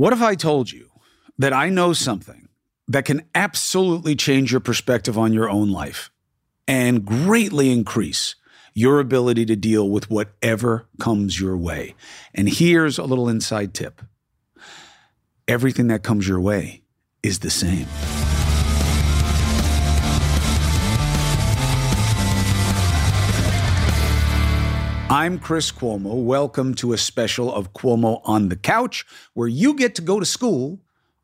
What if I told you that I know something that can absolutely change your perspective on your own life and greatly increase your ability to deal with whatever comes your way? And here's a little inside tip everything that comes your way is the same. I'm Chris Cuomo. Welcome to a special of Cuomo on the Couch, where you get to go to school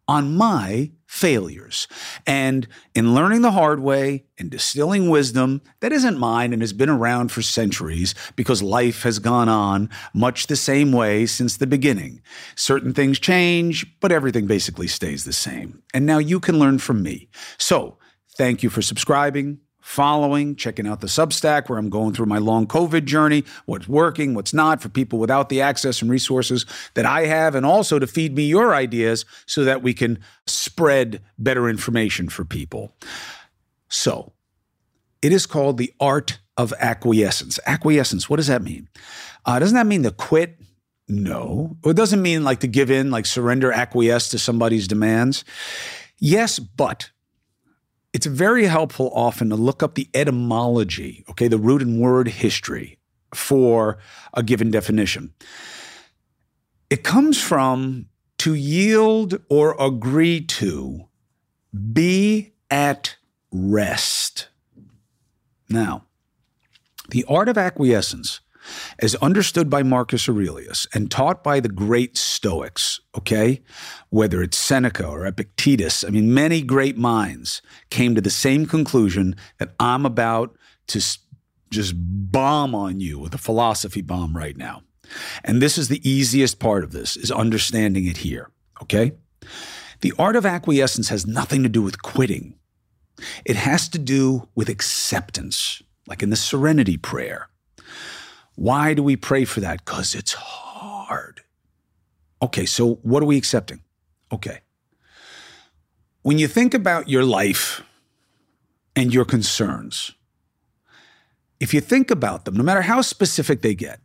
on my failures. And in learning the hard way and distilling wisdom that isn't mine and has been around for centuries because life has gone on much the same way since the beginning. Certain things change, but everything basically stays the same. And now you can learn from me. So, thank you for subscribing following, checking out the Substack where I'm going through my long COVID journey, what's working, what's not for people without the access and resources that I have, and also to feed me your ideas so that we can spread better information for people. So, it is called the art of acquiescence. Acquiescence, what does that mean? Uh, doesn't that mean to quit? No. It doesn't mean like to give in, like surrender, acquiesce to somebody's demands. Yes, but it's very helpful often to look up the etymology, okay, the root and word history for a given definition. It comes from to yield or agree to, be at rest. Now, the art of acquiescence as understood by Marcus Aurelius and taught by the great Stoics, okay, whether it's Seneca or Epictetus, I mean, many great minds came to the same conclusion that I'm about to just bomb on you with a philosophy bomb right now. And this is the easiest part of this is understanding it here, okay? The art of acquiescence has nothing to do with quitting. It has to do with acceptance, like in the serenity prayer. Why do we pray for that? Because it's hard. Okay, so what are we accepting? Okay. When you think about your life and your concerns, if you think about them, no matter how specific they get,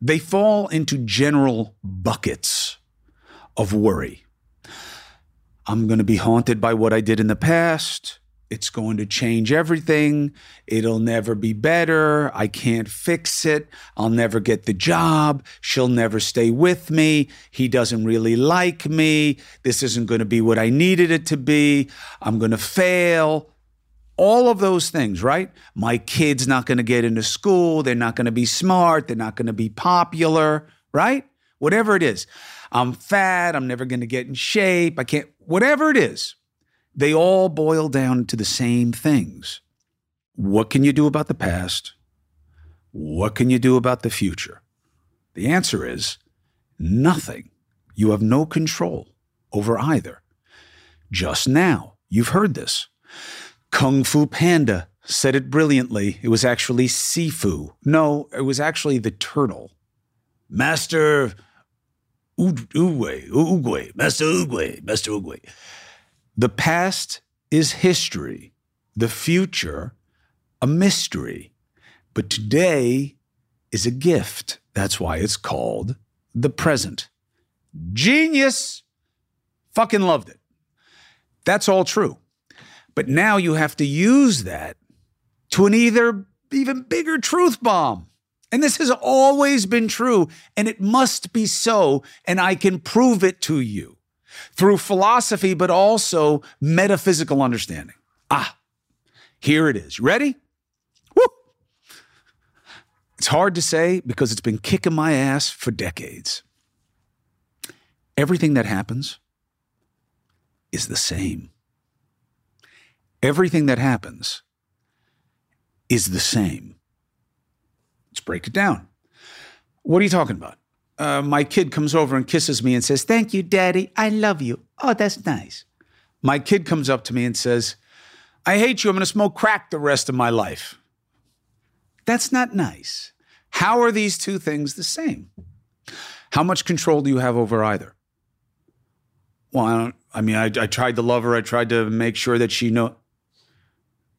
they fall into general buckets of worry. I'm going to be haunted by what I did in the past it's going to change everything. It'll never be better. I can't fix it. I'll never get the job. She'll never stay with me. He doesn't really like me. This isn't going to be what I needed it to be. I'm going to fail. All of those things, right? My kid's not going to get into school. They're not going to be smart. They're not going to be popular, right? Whatever it is. I'm fat. I'm never going to get in shape. I can't, whatever it is they all boil down to the same things. What can you do about the past? What can you do about the future? The answer is nothing. You have no control over either. Just now, you've heard this. Kung Fu Panda said it brilliantly. It was actually Sifu. No, it was actually the turtle. Master Oogway, Oogway, Master Oogway, Master Oogway. The past is history, the future, a mystery. But today is a gift. That's why it's called the present. Genius! Fucking loved it. That's all true. But now you have to use that to an either even bigger truth bomb. And this has always been true, and it must be so, and I can prove it to you through philosophy, but also metaphysical understanding. Ah, here it is. You ready? Woo! It's hard to say because it's been kicking my ass for decades. Everything that happens is the same. Everything that happens is the same. Let's break it down. What are you talking about? Uh, my kid comes over and kisses me and says, Thank you, Daddy. I love you. Oh, that's nice. My kid comes up to me and says, I hate you. I'm going to smoke crack the rest of my life. That's not nice. How are these two things the same? How much control do you have over either? Well, I don't, I mean, I, I tried to love her. I tried to make sure that she know.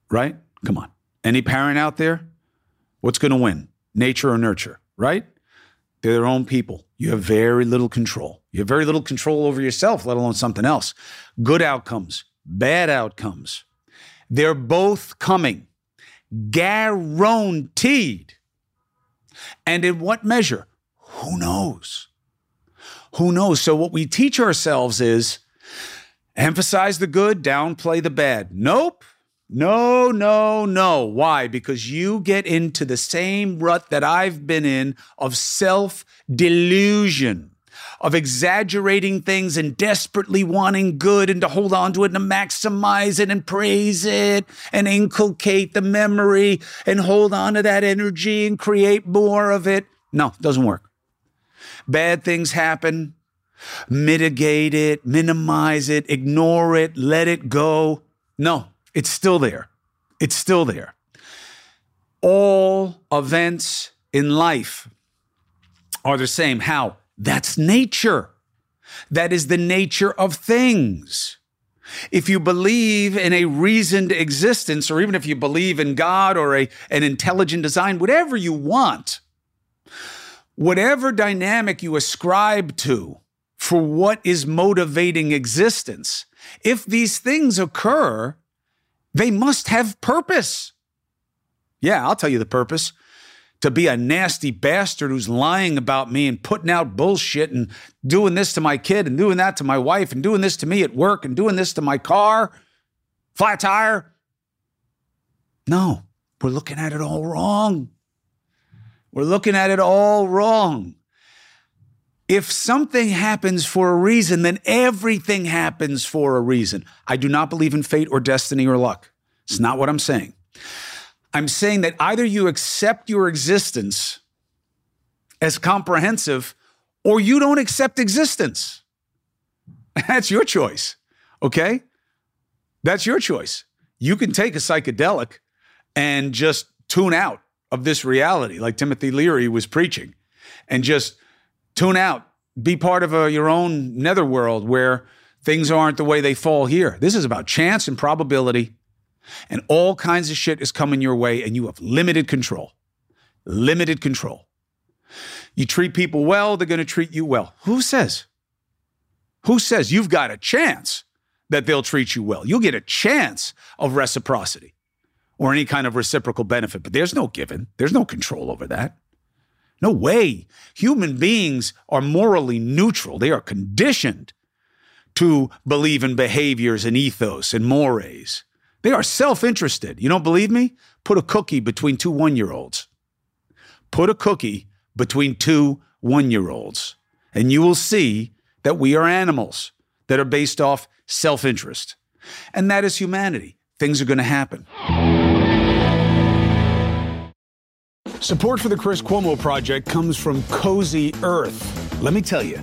Right? Come on. Any parent out there? What's going to win? Nature or nurture? Right? They're their own people. You have very little control. You have very little control over yourself, let alone something else. Good outcomes, bad outcomes. They're both coming, guaranteed. And in what measure? Who knows? Who knows? So, what we teach ourselves is emphasize the good, downplay the bad. Nope. No, no, no. Why? Because you get into the same rut that I've been in of self delusion, of exaggerating things and desperately wanting good and to hold on to it and to maximize it and praise it and inculcate the memory and hold on to that energy and create more of it. No, it doesn't work. Bad things happen. Mitigate it, minimize it, ignore it, let it go. No, it's still there. It's still there. All events in life are the same. How? That's nature. That is the nature of things. If you believe in a reasoned existence, or even if you believe in God or a, an intelligent design, whatever you want, whatever dynamic you ascribe to for what is motivating existence, if these things occur, they must have purpose. Yeah, I'll tell you the purpose to be a nasty bastard who's lying about me and putting out bullshit and doing this to my kid and doing that to my wife and doing this to me at work and doing this to my car, flat tire. No, we're looking at it all wrong. We're looking at it all wrong. If something happens for a reason, then everything happens for a reason. I do not believe in fate or destiny or luck. It's not what I'm saying. I'm saying that either you accept your existence as comprehensive or you don't accept existence. That's your choice. Okay? That's your choice. You can take a psychedelic and just tune out of this reality, like Timothy Leary was preaching, and just tune out, be part of a, your own netherworld where things aren't the way they fall here. This is about chance and probability, and all kinds of shit is coming your way, and you have limited control. Limited control. You treat people well, they're going to treat you well. Who says? Who says you've got a chance that they'll treat you well? You'll get a chance of reciprocity or any kind of reciprocal benefit, but there's no given, there's no control over that. No way. Human beings are morally neutral. They are conditioned to believe in behaviors and ethos and mores. They are self interested. You don't believe me? Put a cookie between two one year olds. Put a cookie between two one year olds, and you will see that we are animals that are based off self interest. And that is humanity. Things are going to happen. Support for the Chris Cuomo Project comes from Cozy Earth. Let me tell you,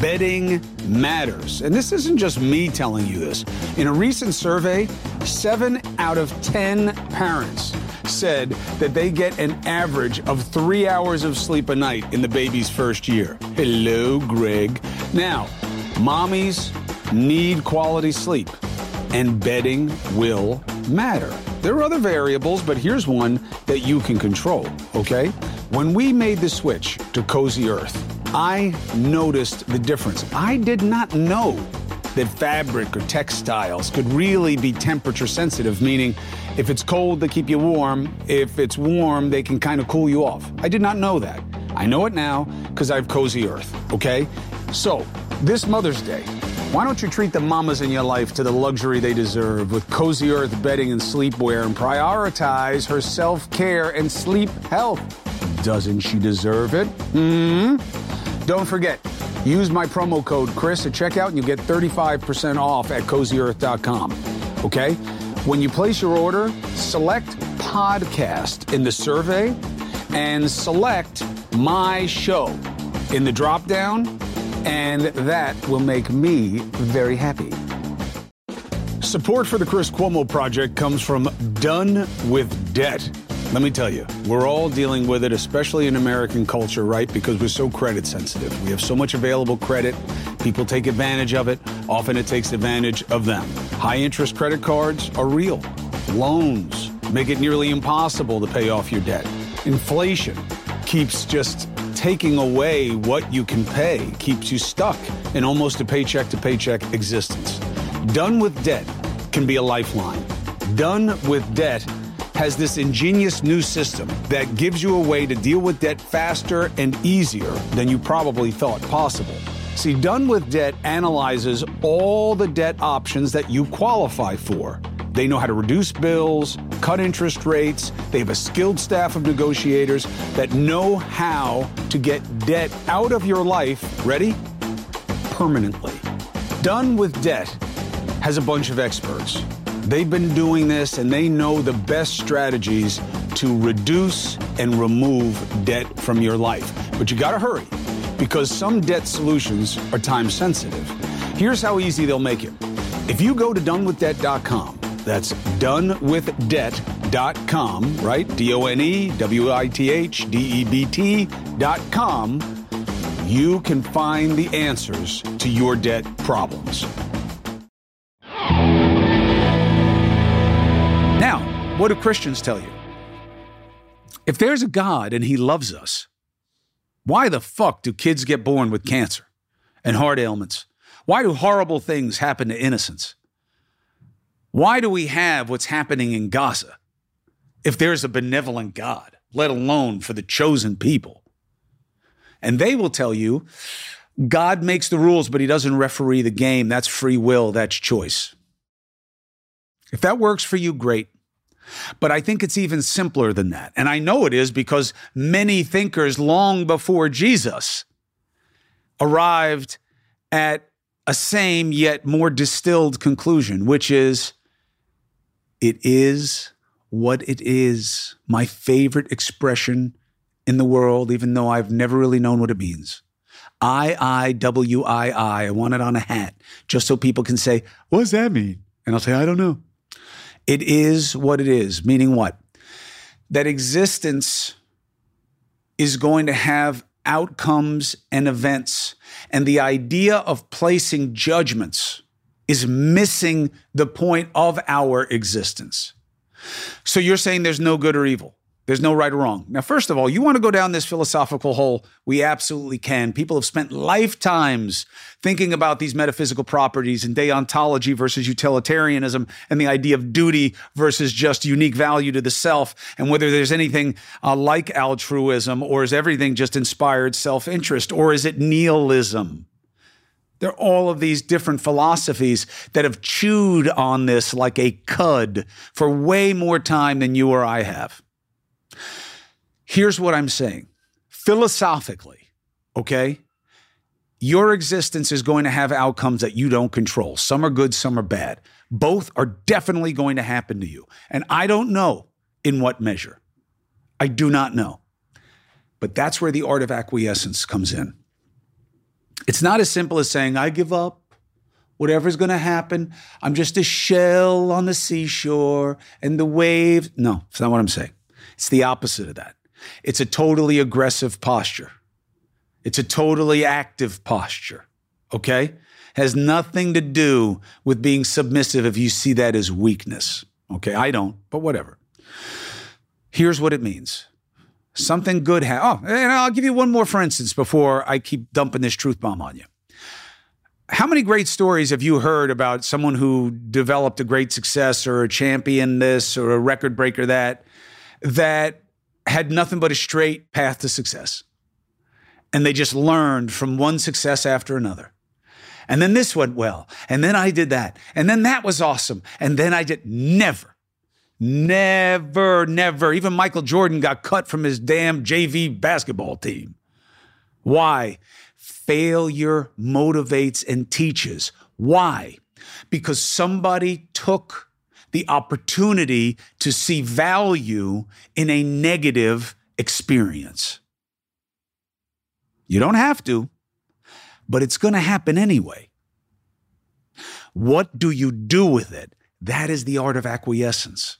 bedding matters. And this isn't just me telling you this. In a recent survey, seven out of 10 parents said that they get an average of three hours of sleep a night in the baby's first year. Hello, Greg. Now, mommies need quality sleep, and bedding will matter. There are other variables, but here's one that you can control, okay? When we made the switch to Cozy Earth, I noticed the difference. I did not know that fabric or textiles could really be temperature sensitive, meaning if it's cold, they keep you warm. If it's warm, they can kind of cool you off. I did not know that. I know it now because I have Cozy Earth, okay? So, this Mother's Day, why don't you treat the mamas in your life to the luxury they deserve with Cozy Earth bedding and sleepwear and prioritize her self care and sleep health? Doesn't she deserve it? Hmm? Don't forget, use my promo code Chris at checkout and you get 35% off at cozyearth.com. Okay? When you place your order, select podcast in the survey and select my show in the drop down and that will make me very happy. Support for the Chris Cuomo Project comes from Done with Debt. Let me tell you, we're all dealing with it, especially in American culture, right? Because we're so credit sensitive. We have so much available credit. People take advantage of it. Often it takes advantage of them. High interest credit cards are real. Loans make it nearly impossible to pay off your debt. Inflation keeps just taking away what you can pay keeps you stuck in almost a paycheck to paycheck existence. Done with debt can be a lifeline. Done with debt has this ingenious new system that gives you a way to deal with debt faster and easier than you probably thought possible. See, Done with Debt analyzes all the debt options that you qualify for. They know how to reduce bills, cut interest rates. They have a skilled staff of negotiators that know how to get debt out of your life, ready? Permanently. Done with Debt has a bunch of experts. They've been doing this and they know the best strategies to reduce and remove debt from your life. But you got to hurry because some debt solutions are time sensitive. Here's how easy they'll make it. If you go to donewithdebt.com, that's donewithdebt.com, right? D O N E W I T H D E B T.com, you can find the answers to your debt problems. Now, what do Christians tell you? If there's a God and he loves us, why the fuck do kids get born with cancer and heart ailments? Why do horrible things happen to innocents? Why do we have what's happening in Gaza if there's a benevolent God, let alone for the chosen people? And they will tell you God makes the rules, but he doesn't referee the game. That's free will, that's choice. If that works for you, great. But I think it's even simpler than that. And I know it is because many thinkers long before Jesus arrived at a same yet more distilled conclusion, which is it is what it is. My favorite expression in the world, even though I've never really known what it means. I, I, W, I, I. I want it on a hat just so people can say, what does that mean? And I'll say, I don't know. It is what it is, meaning what? That existence is going to have outcomes and events. And the idea of placing judgments is missing the point of our existence. So you're saying there's no good or evil. There's no right or wrong. Now, first of all, you want to go down this philosophical hole? We absolutely can. People have spent lifetimes thinking about these metaphysical properties and deontology versus utilitarianism and the idea of duty versus just unique value to the self and whether there's anything uh, like altruism or is everything just inspired self interest or is it nihilism? There are all of these different philosophies that have chewed on this like a cud for way more time than you or I have. Here's what I'm saying philosophically, okay? Your existence is going to have outcomes that you don't control. Some are good, some are bad. Both are definitely going to happen to you. And I don't know in what measure. I do not know. But that's where the art of acquiescence comes in. It's not as simple as saying, I give up. Whatever's going to happen, I'm just a shell on the seashore and the waves. No, it's not what I'm saying. It's the opposite of that. It's a totally aggressive posture. It's a totally active posture. Okay? Has nothing to do with being submissive if you see that as weakness. Okay? I don't, but whatever. Here's what it means. Something good ha- Oh, and I'll give you one more for instance before I keep dumping this truth bomb on you. How many great stories have you heard about someone who developed a great success or a champion this or a record breaker that that had nothing but a straight path to success. And they just learned from one success after another. And then this went well. And then I did that. And then that was awesome. And then I did never, never, never. Even Michael Jordan got cut from his damn JV basketball team. Why? Failure motivates and teaches. Why? Because somebody took the opportunity to see value in a negative experience. You don't have to, but it's going to happen anyway. What do you do with it? That is the art of acquiescence.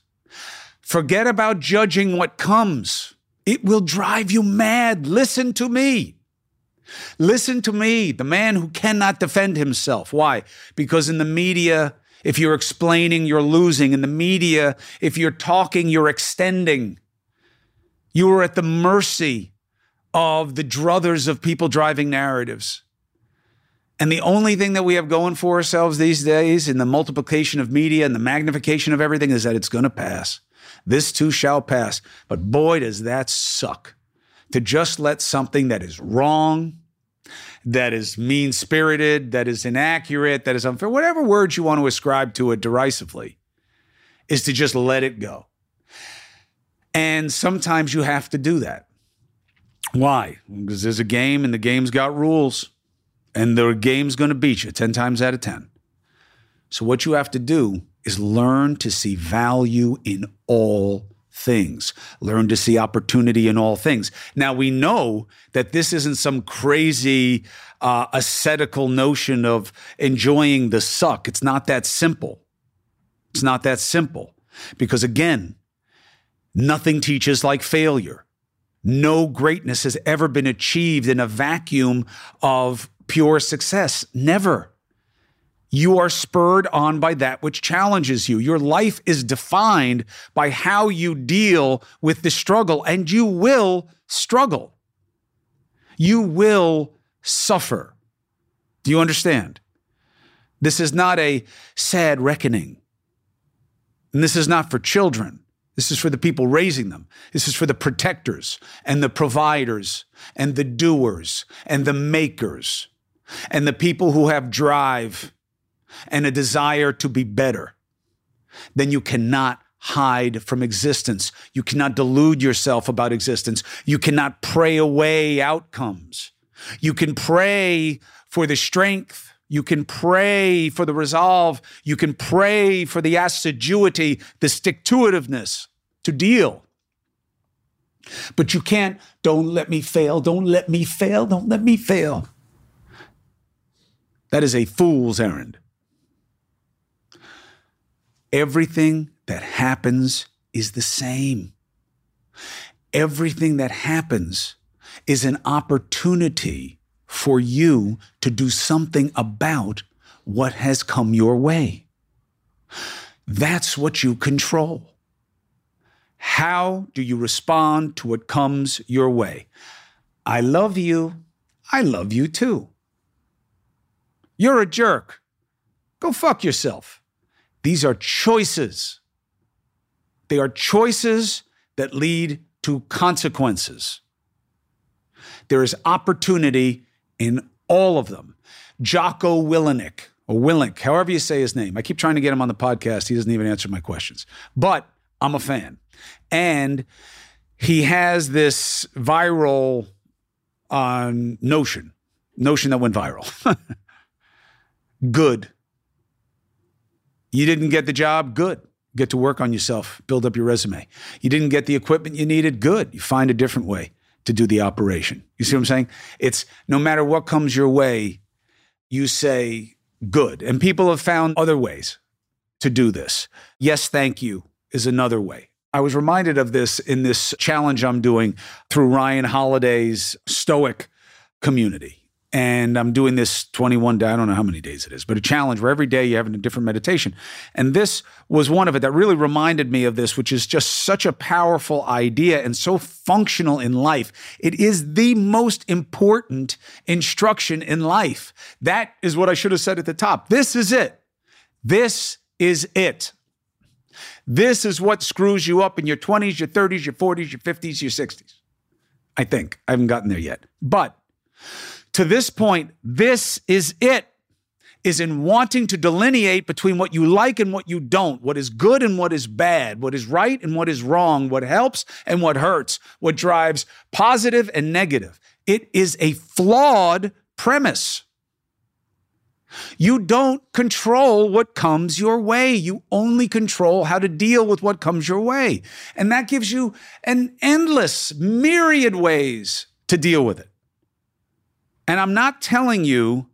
Forget about judging what comes. It will drive you mad. Listen to me. Listen to me, the man who cannot defend himself. Why? Because in the media, if you're explaining, you're losing. In the media, if you're talking, you're extending. You are at the mercy of the druthers of people driving narratives. And the only thing that we have going for ourselves these days in the multiplication of media and the magnification of everything is that it's going to pass. This too shall pass. But boy, does that suck to just let something that is wrong, that is mean spirited, that is inaccurate, that is unfair, whatever words you want to ascribe to it derisively, is to just let it go. And sometimes you have to do that. Why? Because there's a game and the game's got rules and their game's going to beat you 10 times out of 10. So, what you have to do is learn to see value in all things, learn to see opportunity in all things. Now, we know that this isn't some crazy uh, ascetical notion of enjoying the suck. It's not that simple. It's not that simple. Because again, nothing teaches like failure. No greatness has ever been achieved in a vacuum of pure success. Never. You are spurred on by that which challenges you. Your life is defined by how you deal with the struggle, and you will struggle. You will suffer. Do you understand? This is not a sad reckoning. And this is not for children. This is for the people raising them. This is for the protectors and the providers and the doers and the makers and the people who have drive and a desire to be better, then you cannot hide from existence. You cannot delude yourself about existence. You cannot pray away outcomes. You can pray for the strength. You can pray for the resolve. You can pray for the assiduity, the stick to itiveness to deal. But you can't, don't let me fail, don't let me fail, don't let me fail. That is a fool's errand. Everything that happens is the same. Everything that happens is an opportunity for you to do something about what has come your way. That's what you control. How do you respond to what comes your way? I love you. I love you too. You're a jerk. Go fuck yourself. These are choices. They are choices that lead to consequences. There is opportunity in all of them. Jocko Willink, or Willink, however you say his name. I keep trying to get him on the podcast. He doesn't even answer my questions. But I'm a fan. And he has this viral uh, notion, notion that went viral. Good. You didn't get the job? Good. Get to work on yourself, build up your resume. You didn't get the equipment you needed? Good. You find a different way to do the operation. You see what I'm saying? It's no matter what comes your way, you say good. And people have found other ways to do this. Yes, thank you is another way. I was reminded of this in this challenge I'm doing through Ryan Holiday's Stoic community and I'm doing this 21 day, I don't know how many days it is, but a challenge where every day you're having a different meditation. And this was one of it that really reminded me of this, which is just such a powerful idea and so functional in life. It is the most important instruction in life. That is what I should have said at the top. This is it. This is it. This is what screws you up in your 20s, your 30s, your 40s, your 50s, your 60s. I think. I haven't gotten there yet. But to this point, this is it, is in wanting to delineate between what you like and what you don't, what is good and what is bad, what is right and what is wrong, what helps and what hurts, what drives positive and negative. It is a flawed premise. You don't control what comes your way. You only control how to deal with what comes your way. And that gives you an endless myriad ways to deal with it. And I'm not telling you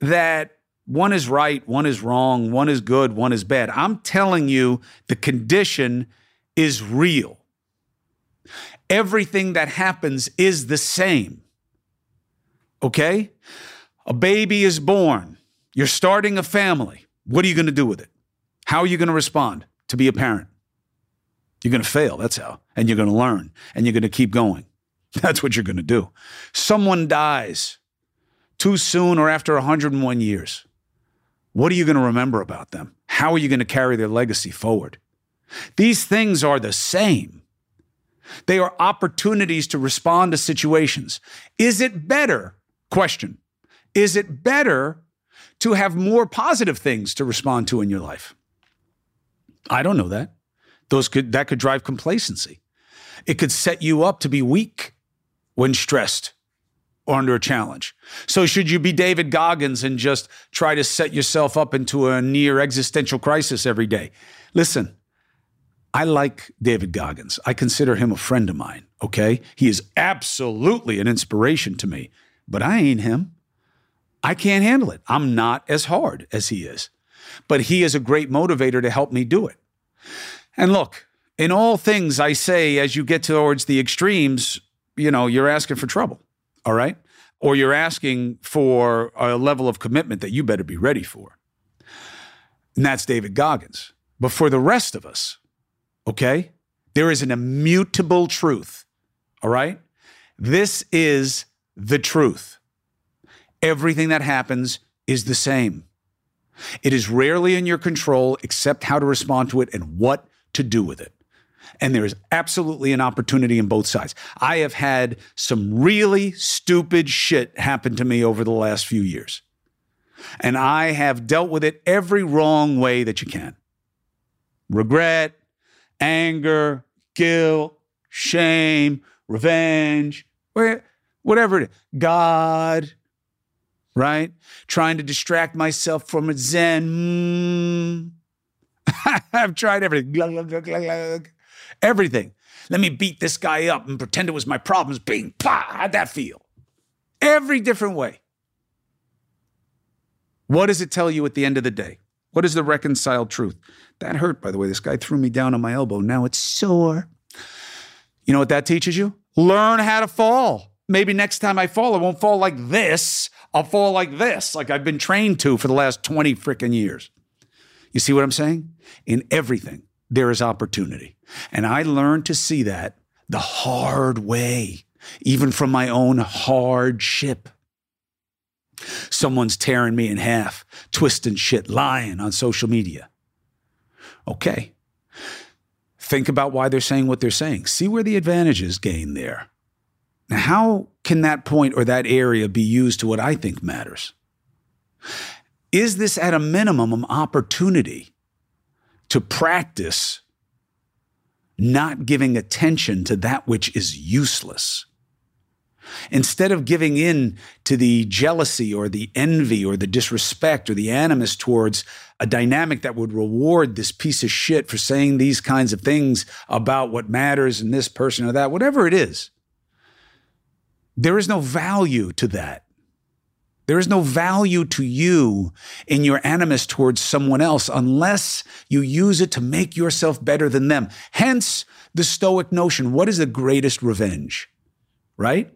that one is right, one is wrong, one is good, one is bad. I'm telling you the condition is real. Everything that happens is the same. Okay? A baby is born. You're starting a family. What are you going to do with it? How are you going to respond to be a parent? You're going to fail, that's how. And you're going to learn and you're going to keep going. That's what you're going to do. Someone dies too soon or after 101 years. What are you going to remember about them? How are you going to carry their legacy forward? These things are the same. They are opportunities to respond to situations. Is it better? Question. Is it better to have more positive things to respond to in your life? I don't know that. Those could that could drive complacency. It could set you up to be weak when stressed or under a challenge. So should you be David Goggins and just try to set yourself up into a near existential crisis every day? Listen, I like David Goggins. I consider him a friend of mine, okay? He is absolutely an inspiration to me, but I ain't him. I can't handle it. I'm not as hard as he is. But he is a great motivator to help me do it. And look, in all things I say, as you get towards the extremes, you know, you're asking for trouble, all right? Or you're asking for a level of commitment that you better be ready for. And that's David Goggins. But for the rest of us, okay, there is an immutable truth, all right? This is the truth. Everything that happens is the same. It is rarely in your control except how to respond to it and what to do with it. And there is absolutely an opportunity in both sides. I have had some really stupid shit happen to me over the last few years. And I have dealt with it every wrong way that you can regret, anger, guilt, shame, revenge, whatever it is. God, right? Trying to distract myself from a Zen. Mm. I've tried everything. Everything. Let me beat this guy up and pretend it was my problems. Bing, pa, how'd that feel? Every different way. What does it tell you at the end of the day? What is the reconciled truth? That hurt, by the way. This guy threw me down on my elbow. Now it's sore. You know what that teaches you? Learn how to fall. Maybe next time I fall, I won't fall like this. I'll fall like this, like I've been trained to for the last 20 freaking years. You see what I'm saying? In everything, there is opportunity. And I learned to see that the hard way, even from my own hardship. Someone's tearing me in half, twisting shit, lying on social media. Okay. Think about why they're saying what they're saying. See where the advantage is gained there. Now, how can that point or that area be used to what I think matters? Is this at a minimum an opportunity to practice not giving attention to that which is useless? Instead of giving in to the jealousy or the envy or the disrespect or the animus towards a dynamic that would reward this piece of shit for saying these kinds of things about what matters in this person or that, whatever it is, there is no value to that. There is no value to you in your animus towards someone else unless you use it to make yourself better than them. Hence the Stoic notion what is the greatest revenge? Right?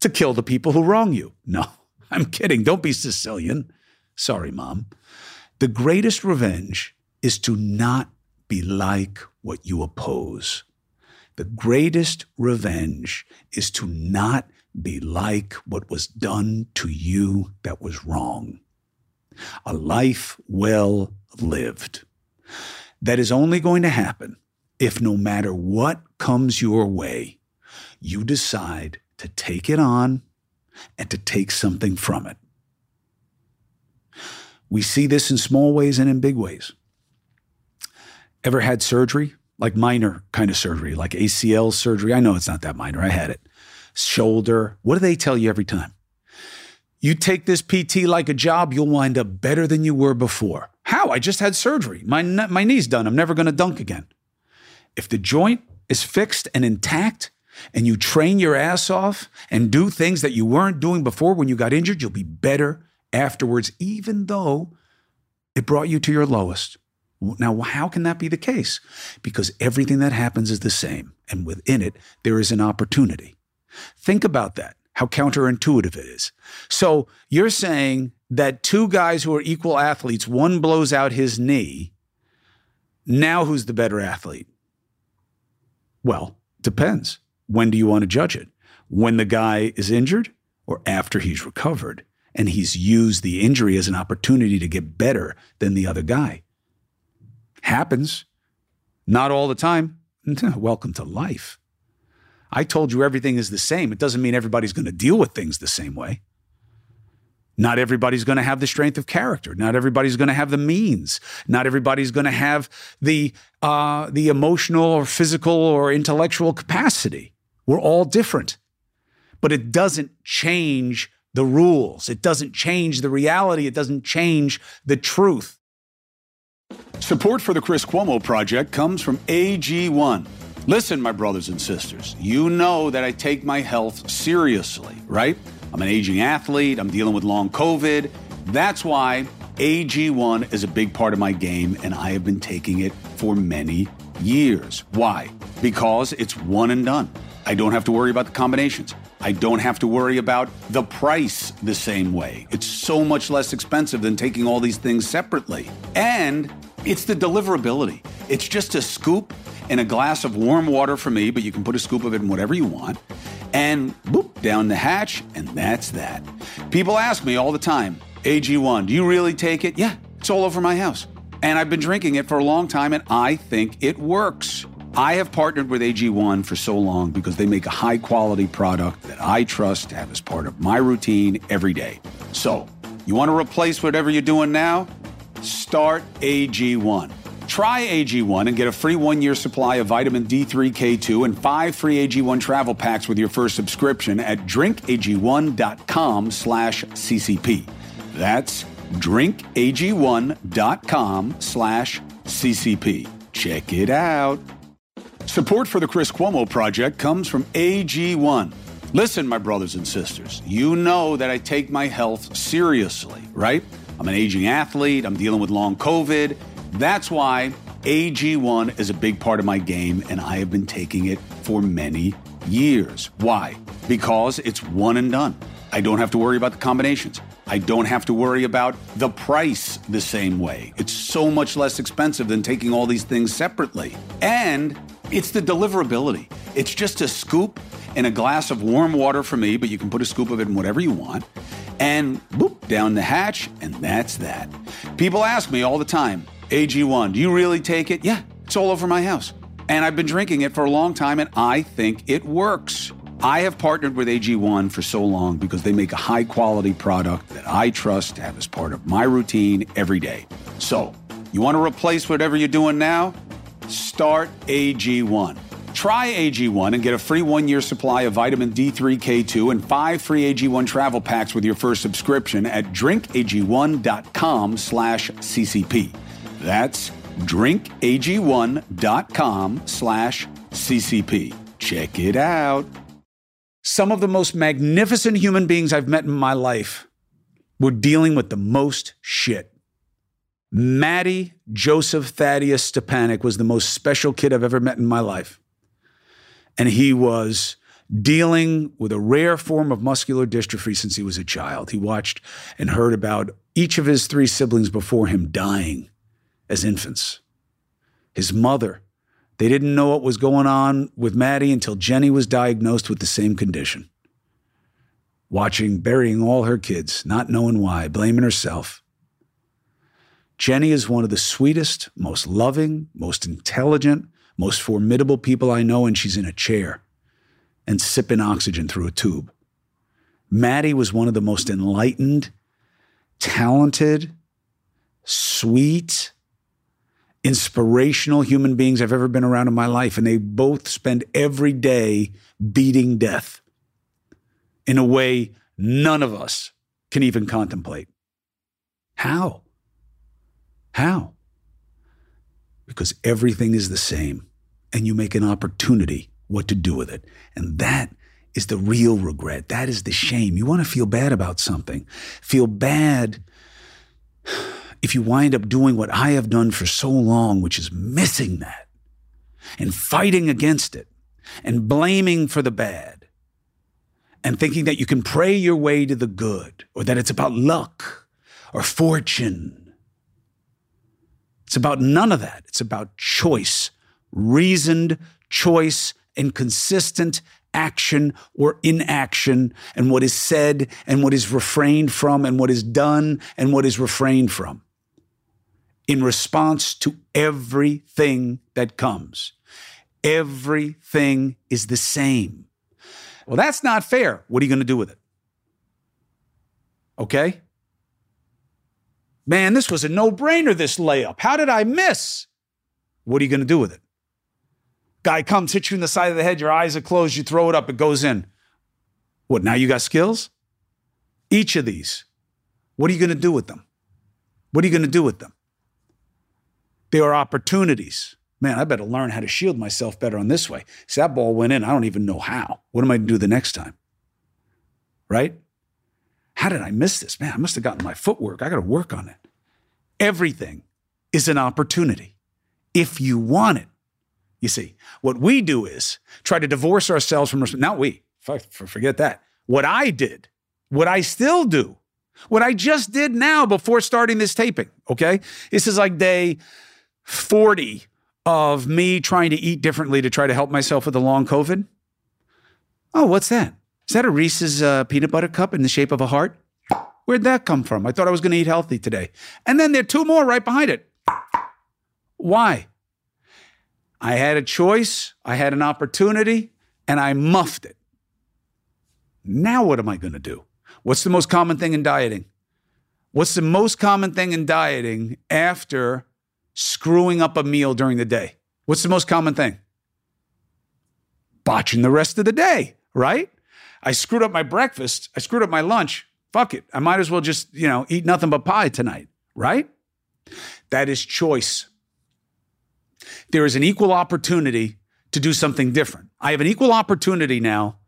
To kill the people who wrong you. No, I'm kidding. Don't be Sicilian. Sorry, mom. The greatest revenge is to not be like what you oppose. The greatest revenge is to not be like what was done to you that was wrong. A life well lived. That is only going to happen if no matter what comes your way, you decide to take it on and to take something from it. We see this in small ways and in big ways. Ever had surgery? Like minor kind of surgery, like ACL surgery? I know it's not that minor. I had it shoulder. What do they tell you every time? You take this PT like a job, you'll wind up better than you were before. How? I just had surgery. My, my knee's done. I'm never going to dunk again. If the joint is fixed and intact, and you train your ass off and do things that you weren't doing before when you got injured, you'll be better afterwards, even though it brought you to your lowest. Now, how can that be the case? Because everything that happens is the same, and within it, there is an opportunity. Think about that, how counterintuitive it is. So you're saying that two guys who are equal athletes, one blows out his knee. Now who's the better athlete? Well, depends. When do you want to judge it? when the guy is injured or after he's recovered and he's used the injury as an opportunity to get better than the other guy. Happens. Not all the time. Welcome to life. I told you everything is the same. It doesn't mean everybody's going to deal with things the same way. Not everybody's going to have the strength of character. Not everybody's going to have the means. Not everybody's going to have the uh, the emotional or physical or intellectual capacity. We're all different, but it doesn't change the rules. It doesn't change the reality. It doesn't change the truth. Support for the Chris Cuomo Project comes from AG1. Listen, my brothers and sisters, you know that I take my health seriously, right? I'm an aging athlete, I'm dealing with long COVID. That's why AG1 is a big part of my game, and I have been taking it for many years. Why? Because it's one and done. I don't have to worry about the combinations. I don't have to worry about the price the same way. It's so much less expensive than taking all these things separately. And it's the deliverability. It's just a scoop and a glass of warm water for me, but you can put a scoop of it in whatever you want. And boop, down the hatch, and that's that. People ask me all the time, AG1, do you really take it? Yeah, it's all over my house. And I've been drinking it for a long time, and I think it works. I have partnered with AG1 for so long because they make a high quality product that I trust to have as part of my routine every day. So, you want to replace whatever you're doing now? Start AG1. Try AG1 and get a free one year supply of vitamin D3K2 and five free AG1 travel packs with your first subscription at drinkag1.com slash CCP. That's drinkag1.com slash CCP. Check it out. Support for the Chris Cuomo Project comes from AG1. Listen, my brothers and sisters, you know that I take my health seriously, right? I'm an aging athlete, I'm dealing with long COVID. That's why AG1 is a big part of my game, and I have been taking it for many years. Why? Because it's one and done. I don't have to worry about the combinations. I don't have to worry about the price the same way. It's so much less expensive than taking all these things separately. And it's the deliverability. It's just a scoop in a glass of warm water for me, but you can put a scoop of it in whatever you want. And boop, down the hatch, and that's that. People ask me all the time, AG1, do you really take it? Yeah, it's all over my house. And I've been drinking it for a long time, and I think it works. I have partnered with AG1 for so long because they make a high quality product that I trust to have as part of my routine every day. So, you want to replace whatever you're doing now? Start AG1. Try AG1 and get a free one year supply of vitamin D3K2 and five free AG1 travel packs with your first subscription at drinkag1.com slash CCP. That's drinkag1.com slash CCP. Check it out. Some of the most magnificent human beings I've met in my life were dealing with the most shit. Mattie Joseph Thaddeus Stepanek was the most special kid I've ever met in my life. And he was dealing with a rare form of muscular dystrophy since he was a child. He watched and heard about each of his three siblings before him dying as infants. His mother, they didn't know what was going on with Mattie until Jeni was diagnosed with the same condition. Watching burying all her kids, not knowing why, blaming herself. Jeni is one of the sweetest, most loving, most intelligent, most formidable people I know, and she's in a chair and sipping oxygen through a tube. Mattie was one of the most enlightened, talented, sweet, inspirational human beings I've ever been around in my life. And they both spend every day beating death in a way none of us can even contemplate. How? How? Because everything is the same, and you make an opportunity what to do with it. And that is the real regret. That is the shame. You want to feel bad about something. Feel bad if you wind up doing what I have done for so long, which is missing that and fighting against it and blaming for the bad and thinking that you can pray your way to the good or that it's about luck or fortune. It's about none of that. It's about choice, reasoned choice and consistent action or inaction, and what is said and what is refrained from, and what is done and what is refrained from in response to everything that comes. Everything is the same. Well, that's not fair. What are you going to do with it? Okay? Man, this was a no brainer, this layup. How did I miss? What are you going to do with it? Guy comes, hits you in the side of the head, your eyes are closed, you throw it up, it goes in. What, now you got skills? Each of these, what are you going to do with them? What are you going to do with them? They are opportunities. Man, I better learn how to shield myself better on this way. See, that ball went in. I don't even know how. What am I going to do the next time? Right? How did I miss this? Man, I must have gotten my footwork. I got to work on it. Everything is an opportunity if you want it. You see, what we do is try to divorce ourselves from, not we, forget that. What I did, what I still do, what I just did now before starting this taping, okay? This is like day 40 of me trying to eat differently to try to help myself with the long COVID. Oh, what's that? Is that a Reese's uh, peanut butter cup in the shape of a heart? Where'd that come from? I thought I was going to eat healthy today. And then there are two more right behind it. Why? I had a choice, I had an opportunity, and I muffed it. Now, what am I going to do? What's the most common thing in dieting? What's the most common thing in dieting after screwing up a meal during the day? What's the most common thing? Botching the rest of the day, right? I screwed up my breakfast. I screwed up my lunch. Fuck it. I might as well just, you know, eat nothing but pie tonight, right? That is choice there is an equal opportunity to do something different. I have an equal opportunity now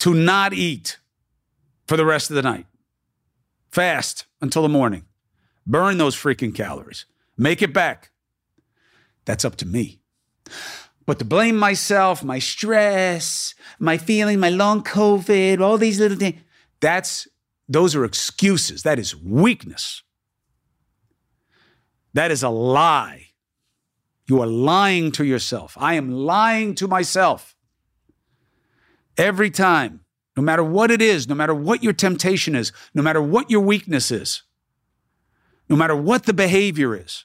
to not eat for the rest of the night. Fast until the morning. Burn those freaking calories. Make it back. That's up to me. But to blame myself, my stress, my feeling, my long COVID, all these little things, that's those are excuses. That is weakness. That is a lie. You are lying to yourself. I am lying to myself. Every time, no matter what it is, no matter what your temptation is, no matter what your weakness is, no matter what the behavior is.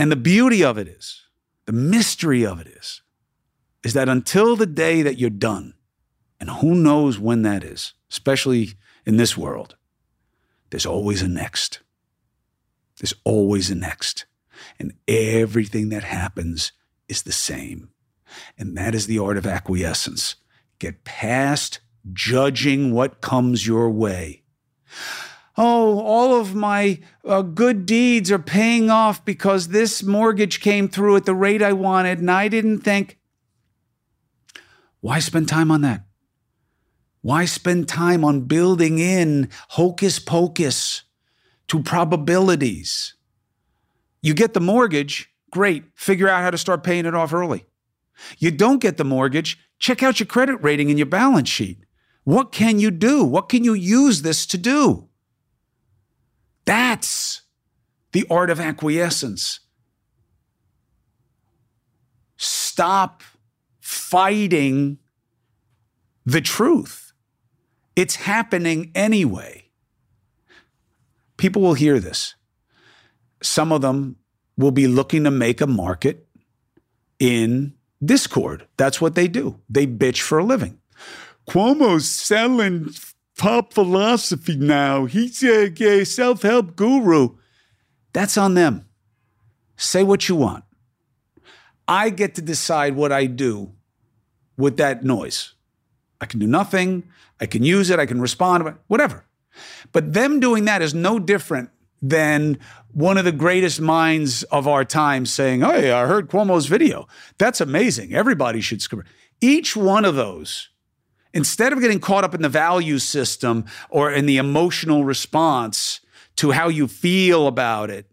And the beauty of it is, the mystery of it is, is that until the day that you're done, and who knows when that is, especially in this world, there's always a next. There's always a next and everything that happens is the same. And that is the art of acquiescence. Get past judging what comes your way. Oh, all of my uh, good deeds are paying off because this mortgage came through at the rate I wanted, and I didn't think. Why spend time on that? Why spend time on building in hocus pocus to probabilities? You get the mortgage, great. Figure out how to start paying it off early. You don't get the mortgage, check out your credit rating and your balance sheet. What can you do? What can you use this to do? That's the art of acquiescence. Stop fighting the truth. It's happening anyway. People will hear this some of them will be looking to make a market in Discord. That's what they do. They bitch for a living. Cuomo's selling pop philosophy now. He's a, self help guru. That's on them. Say what you want. I get to decide what I do with that noise. I can do nothing. I can use it. I can respond, whatever. But them doing that is no different than one of the greatest minds of our time saying, Hey, I heard Cuomo's video. That's amazing. Everybody should. Each one of those, instead of getting caught up in the value system or in the emotional response to how you feel about it,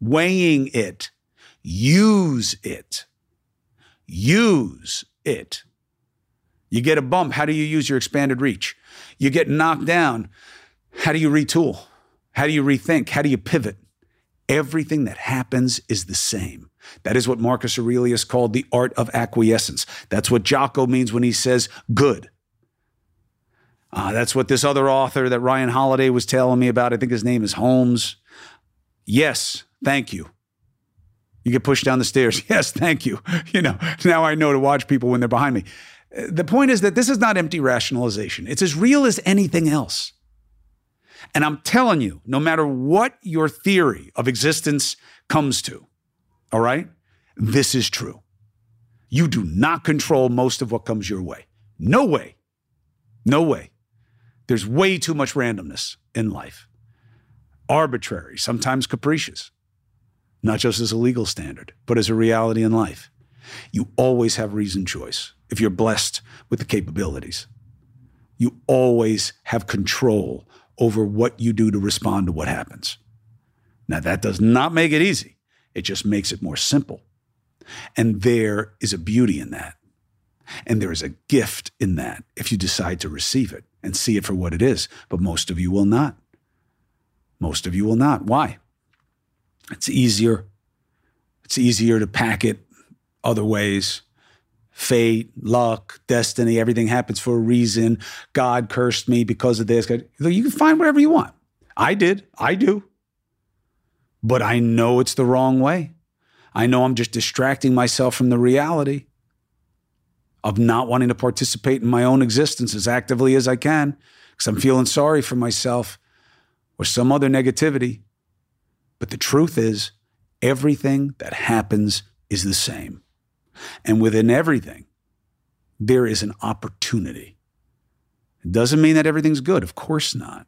weighing it, use it. Use it. You get a bump. How do you use your expanded reach? You get knocked down. How do you retool? How do you rethink? How do you pivot? Everything that happens is the same. That is what Marcus Aurelius called the art of acquiescence. That's what Jocko means when he says good. Uh, that's what this other author that Ryan Holiday was telling me about. I think his name is Holmes. Yes, thank you. You get pushed down the stairs. Yes, thank you. You know, now I know to watch people when they're behind me. The point is that this is not empty rationalization. It's as real as anything else. And I'm telling you, no matter what your theory of existence comes to, all right, this is true. You do not control most of what comes your way. No way. No way. There's way too much randomness in life, arbitrary, sometimes capricious, not just as a legal standard, but as a reality in life. You always have reason choice if you're blessed with the capabilities. You always have control over what you do to respond to what happens. Now, that does not make it easy, it just makes it more simple. And there is a beauty in that. And there is a gift in that if you decide to receive it and see it for what it is. But most of you will not. Most of you will not. Why? It's easier. It's easier to pack it other ways. Fate, luck, destiny, everything happens for a reason. God cursed me because of this. You can find whatever you want. I did. I do. But I know it's the wrong way. I know I'm just distracting myself from the reality of not wanting to participate in my own existence as actively as I can because I'm feeling sorry for myself or some other negativity. But the truth is, everything that happens is the same. And within everything, there is an opportunity. It doesn't mean that everything's good. Of course not.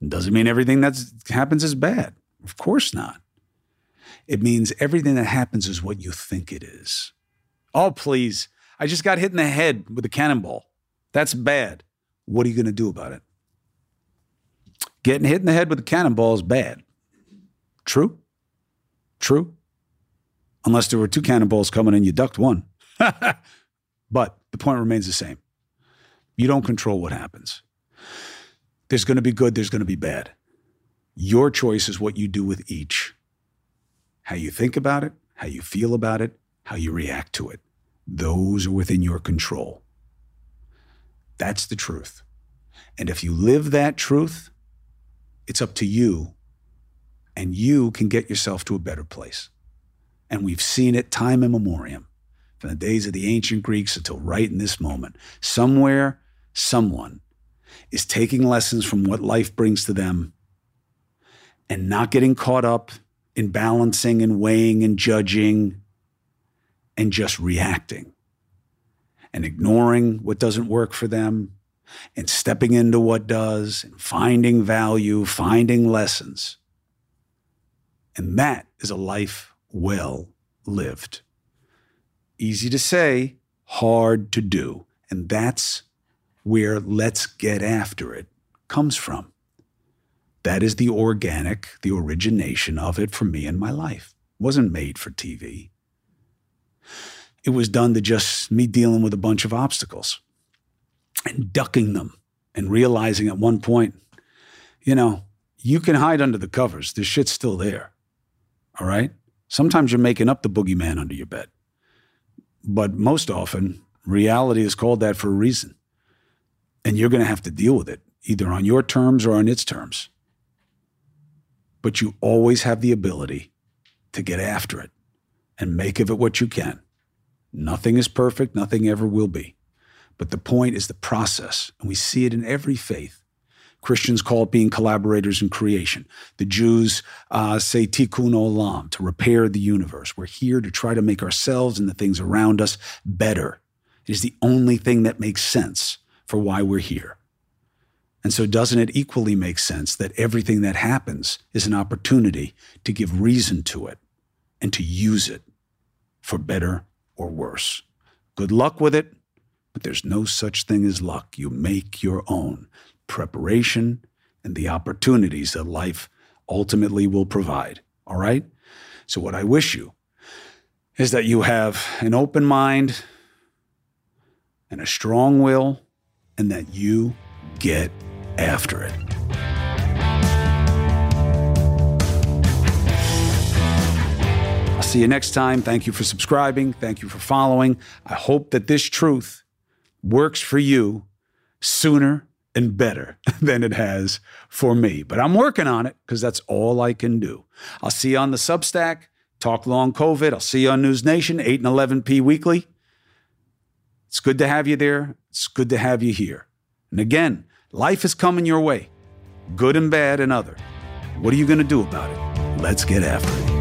It doesn't mean everything that happens is bad. Of course not. It means everything that happens is what you think it is. Oh, please. I just got hit in the head with a cannonball. That's bad. What are you going to do about it? Getting hit in the head with a cannonball is bad. True? True? Unless there were two cannonballs coming and you ducked one. but the point remains the same. You don't control what happens. There's going to be good, there's going to be bad. Your choice is what you do with each how you think about it, how you feel about it, how you react to it. Those are within your control. That's the truth. And if you live that truth, it's up to you, and you can get yourself to a better place. And we've seen it time immemorial, from the days of the ancient Greeks until right in this moment. Somewhere, someone is taking lessons from what life brings to them and not getting caught up in balancing and weighing and judging and just reacting and ignoring what doesn't work for them and stepping into what does and finding value, finding lessons. And that is a life well lived. Easy to say, hard to do. And that's where let's get after it comes from. That is the organic, the origination of it for me in my life. It wasn't made for TV it was done to just me dealing with a bunch of obstacles and ducking them and realizing at one point, you know, you can hide under the covers. This shit's still there. All right? Sometimes you're making up the boogeyman under your bed. But most often, reality is called that for a reason. And you're going to have to deal with it, either on your terms or on its terms. But you always have the ability to get after it and make of it what you can. Nothing is perfect, nothing ever will be. But the point is the process, and we see it in every faith. Christians call it being collaborators in creation. The Jews uh, say tikkun olam, to repair the universe. We're here to try to make ourselves and the things around us better. It is the only thing that makes sense for why we're here. And so, doesn't it equally make sense that everything that happens is an opportunity to give reason to it and to use it for better or worse. Good luck with it, but there's no such thing as luck. You make your own preparation and the opportunities that life ultimately will provide. All right? So, what I wish you is that you have an open mind and a strong will, and that you get after it. I'll see you next time. Thank you for subscribing. Thank you for following. I hope that this truth works for you sooner and better than it has for me. But I'm working on it because that's all I can do. I'll see you on the Substack. Talk long COVID. I'll see you on NewsNation, 8 and 11p weekly. It's good to have you there. It's good to have you here. And again, life is coming your way, good and bad and other. What are you going to do about it? Let's get after it.